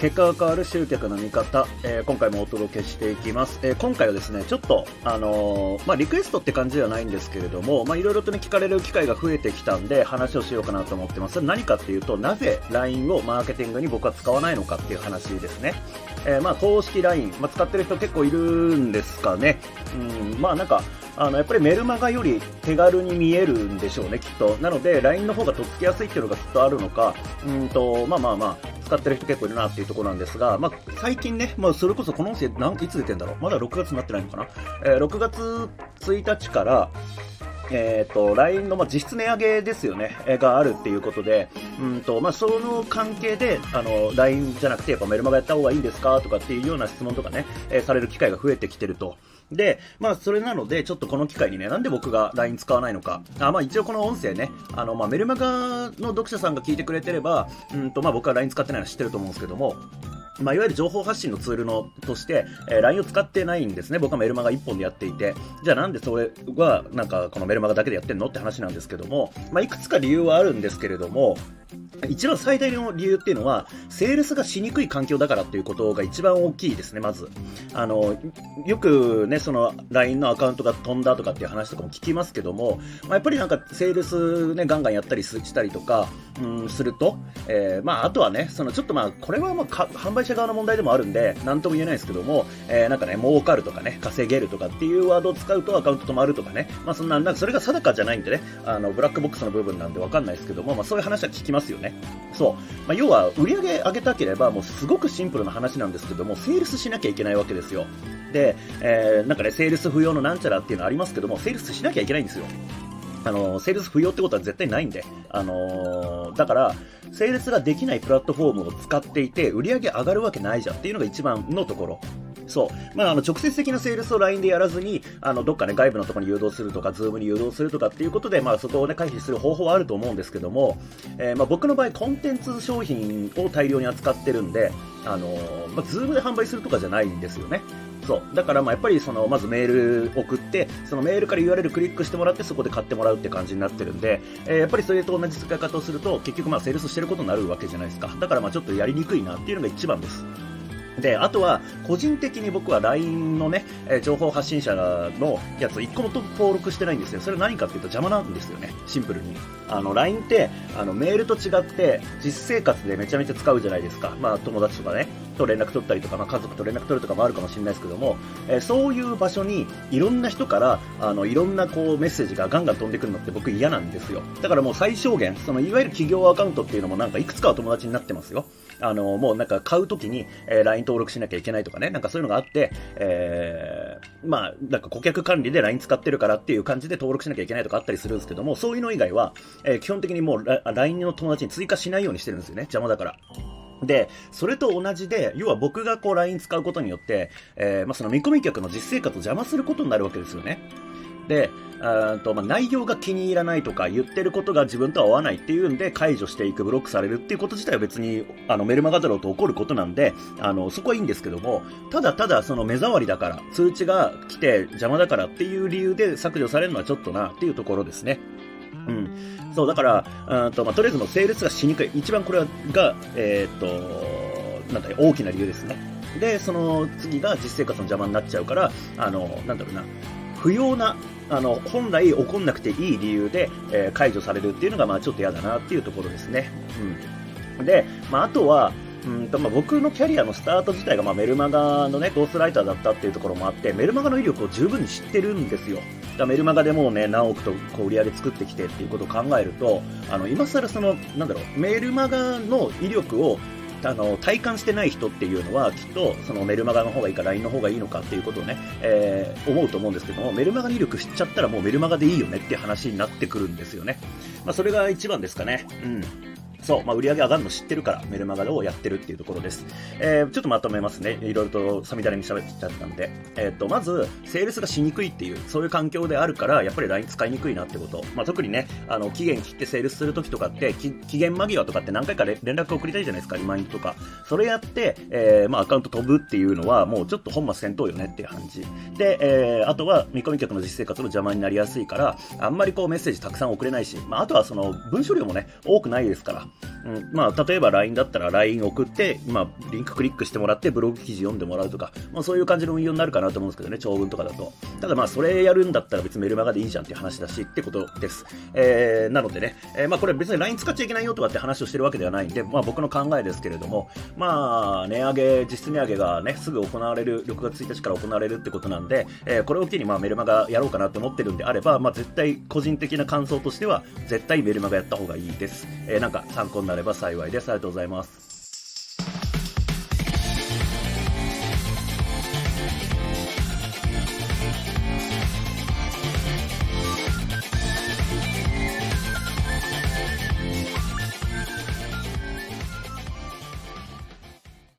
結果が変わる集客の見方、えー、今回もお届けしていきます。えー、今回はですね、ちょっと、あのー、まあ、リクエストって感じではないんですけれども、まあ、いろいろとね、聞かれる機会が増えてきたんで、話をしようかなと思ってます。何かっていうと、なぜ LINE をマーケティングに僕は使わないのかっていう話ですね。え、まあ、公式 LINE、まあ、使ってる人結構いるんですかね。うん、まあ、なんか、あの、やっぱりメルマガより手軽に見えるんでしょうね、きっと。なので、LINE の方がとっつきやすいっていうのがきっとあるのか、うんと、まあまあまあ、使ってる人結構いるなっていうところなんですが、まあ、最近ね、まあ、それこそこの音声、なんいつ出てんだろうまだ6月になってないのかなえー、6月1日から、えっ、ー、と、LINE の、まあ、実質値上げですよね、え、があるっていうことで、うんと、まあ、その関係で、あの、LINE じゃなくて、やっぱメルマガやった方がいいんですかとかっていうような質問とかね、えー、される機会が増えてきてると。で、まあ、それなので、ちょっとこの機会にね、なんで僕が LINE 使わないのか。あまあ、一応この音声ね、あの、まあ、メルマガの読者さんが聞いてくれてれば、うんと、まあ、僕は LINE 使ってないの知ってると思うんですけども、まあ、いわゆる情報発信のツールのとして、えー、LINE を使ってないんですね。僕はメルマガ1本でやっていて。じゃあなんでそれは、なんかこのメルマガだけでやってんのって話なんですけども、まあ、いくつか理由はあるんですけれども、一番最大の理由っていうのは、セールスがしにくい環境だからっていうことが一番大きいですね、まず。あの、よくね、その LINE のアカウントが飛んだとかっていう話とかも聞きますけども、まあ、やっぱりなんかセールスね、ガンガンやったりしたりとか、うん、すると、えー、まあ、あとはね、そのちょっとまあ、これはまあ、販売者側の問題でもあるんで、なんとも言えないですけども、えー、なんかね、儲かるとかね、稼げるとかっていうワードを使うとアカウント止まるとかね、まあ、そんな、なんかそれが定かじゃないんでね、あの、ブラックボックスの部分なんでわかんないですけども、まあ、そういう話は聞きますよね。そう。まあ、要は、売り上げ上げたければ、もうすごくシンプルな話なんですけども、セールスしなきゃいけないわけですよ。で、えー、なんかね、セールス不要のなんちゃらっていうのありますけども、セールスしなきゃいけないんですよ。あの、セールス不要ってことは絶対ないんで。あのー、だから、セールスができないプラットフォームを使っていて、売り上げ上がるわけないじゃんっていうのが一番のところ。そう。まあ、あの、直接的なセールスを LINE でやらずに、あの、どっかね、外部のところに誘導するとか、 Zoom に誘導するとかっていうことで、まあ、そこをね、回避する方法はあると思うんですけども、えー、まあ、僕の場合、コンテンツ商品を大量に扱ってるんで、あのまあ、 Zoom で販売するとかじゃないんですよね。そう。だから、まあ、やっぱり、その、まずメール送って、そのメールから URL クリックしてもらって、そこで買ってもらうって感じになってるんで、えー、やっぱりそれと同じ使い方をすると、結局、まあ、セールスしてることになるわけじゃないですか。だから、まあ、ちょっとやりにくいなっていうのが一番です。で、あとは、個人的に僕は LINE のね、え情報発信者のやつ1個も登録してないんですよ。それ何かっていうと邪魔なんですよね。シンプルに。あの、LINE って、あの、メールと違って、実生活でめちゃめちゃ使うじゃないですか。まあ、友達とかね、と連絡取ったりとか、まあ、家族と連絡取るとかもあるかもしれないですけども、えー、そういう場所に、いろんな人から、あの、いろんなこう、メッセージがガンガン飛んでくるのって僕嫌なんですよ。だからもう最小限、その、いわゆる企業アカウントっていうのもなんかいくつかは友達になってますよ。あの、もうなんか買うときに、えー、LINE 登録しなきゃいけないとかね、なんかそういうのがあって、えー、まあ、なんか顧客管理で LINE 使ってるからっていう感じで登録しなきゃいけないとかあったりするんですけども、そういうの以外は、えー、基本的にもう LINE の友達に追加しないようにしてるんですよね。邪魔だから。で、それと同じで、要は僕がこう LINE 使うことによって、えー、まあ、その見込み客の実生活を邪魔することになるわけですよね。で、とまあ、内容が気に入らないとか言ってることが自分とは合わないっていうんで解除していくブロックされるっていうこと自体は別にあのメルマガだろうと起こることなんであのそこはいいんですけどもただただその目障りだから通知が来て邪魔だからっていう理由で削除されるのはちょっとなっていうところですね。うん。そう、だから、うんと、まあ、とりあえずのセールスがしにくい。一番これが、えー、っと、なんだ大きな理由ですね。で、その次が実生活の邪魔になっちゃうから、あの、なんだろうな、不要なあの、本来起こんなくていい理由で、えー、解除されるっていうのが、まあちょっと嫌だなっていうところですね。うん。で、まああとは、うんとまあ、僕のキャリアのスタート自体が、まあ、メルマガのね、ゴーストライターだったっていうところもあって、メルマガの威力を十分に知ってるんですよ。だメルマガでもね、何億とこう売り上げ作ってきてっていうことを考えると、あの、今更その、なんだろう、メルマガの威力をあの、体感してない人っていうのは、きっと、そのメルマガの方がいいか、LINE の方がいいのかっていうことをね、えー、思うと思うんですけども、メルマガ入力知っちゃったらもうメルマガでいいよねって話になってくるんですよね。まあ、それが一番ですかね。うん。そう、まあ、売り上げ上がるの知ってるから、メルマガをやってるっていうところです。えー、ちょっとまとめますね。いろいろとさみだれに喋っちゃったんで。えっ、と、まず、セールスがしにくいっていう、そういう環境であるから、やっぱり LINE 使いにくいなってこと。まあ、特にね、あの、期限切ってセールスするときとかって、期限間際とかって何回か連絡送りたいじゃないですか、リマインドとか。それやって、えー、まあ、アカウント飛ぶっていうのは、もうちょっと本末転倒よねっていう感じ。で、えー、あとは、見込み客の実生活の邪魔になりやすいから、あんまりこうメッセージたくさん送れないし、まあ、あとはその、文章量もね、多くないですから。うんまあ、例えば LINE だったら LINE 送って、まあ、リンククリックしてもらってブログ記事読んでもらうとか、まあ、そういう感じの運用になるかなと思うんですけどね、長文とかだと。ただまあ、それやるんだったら別にメルマガでいいじゃんっていう話だしってことです。えー、なのでね、えー、まあ、これ別に LINE 使っちゃいけないよとかって話をしてるわけではないんで、まあ、僕の考えですけれども、まあ、値上げ、実質値上げがね、すぐ行われる、6月1日から行われるってことなんで、えー、これを機にまあメルマガやろうかなと思ってるんであれば、まあ、絶対個人的な感想としては、絶対メルマガやった方がいいです。えー、なんか参考になれば幸いです。ありがとうございます。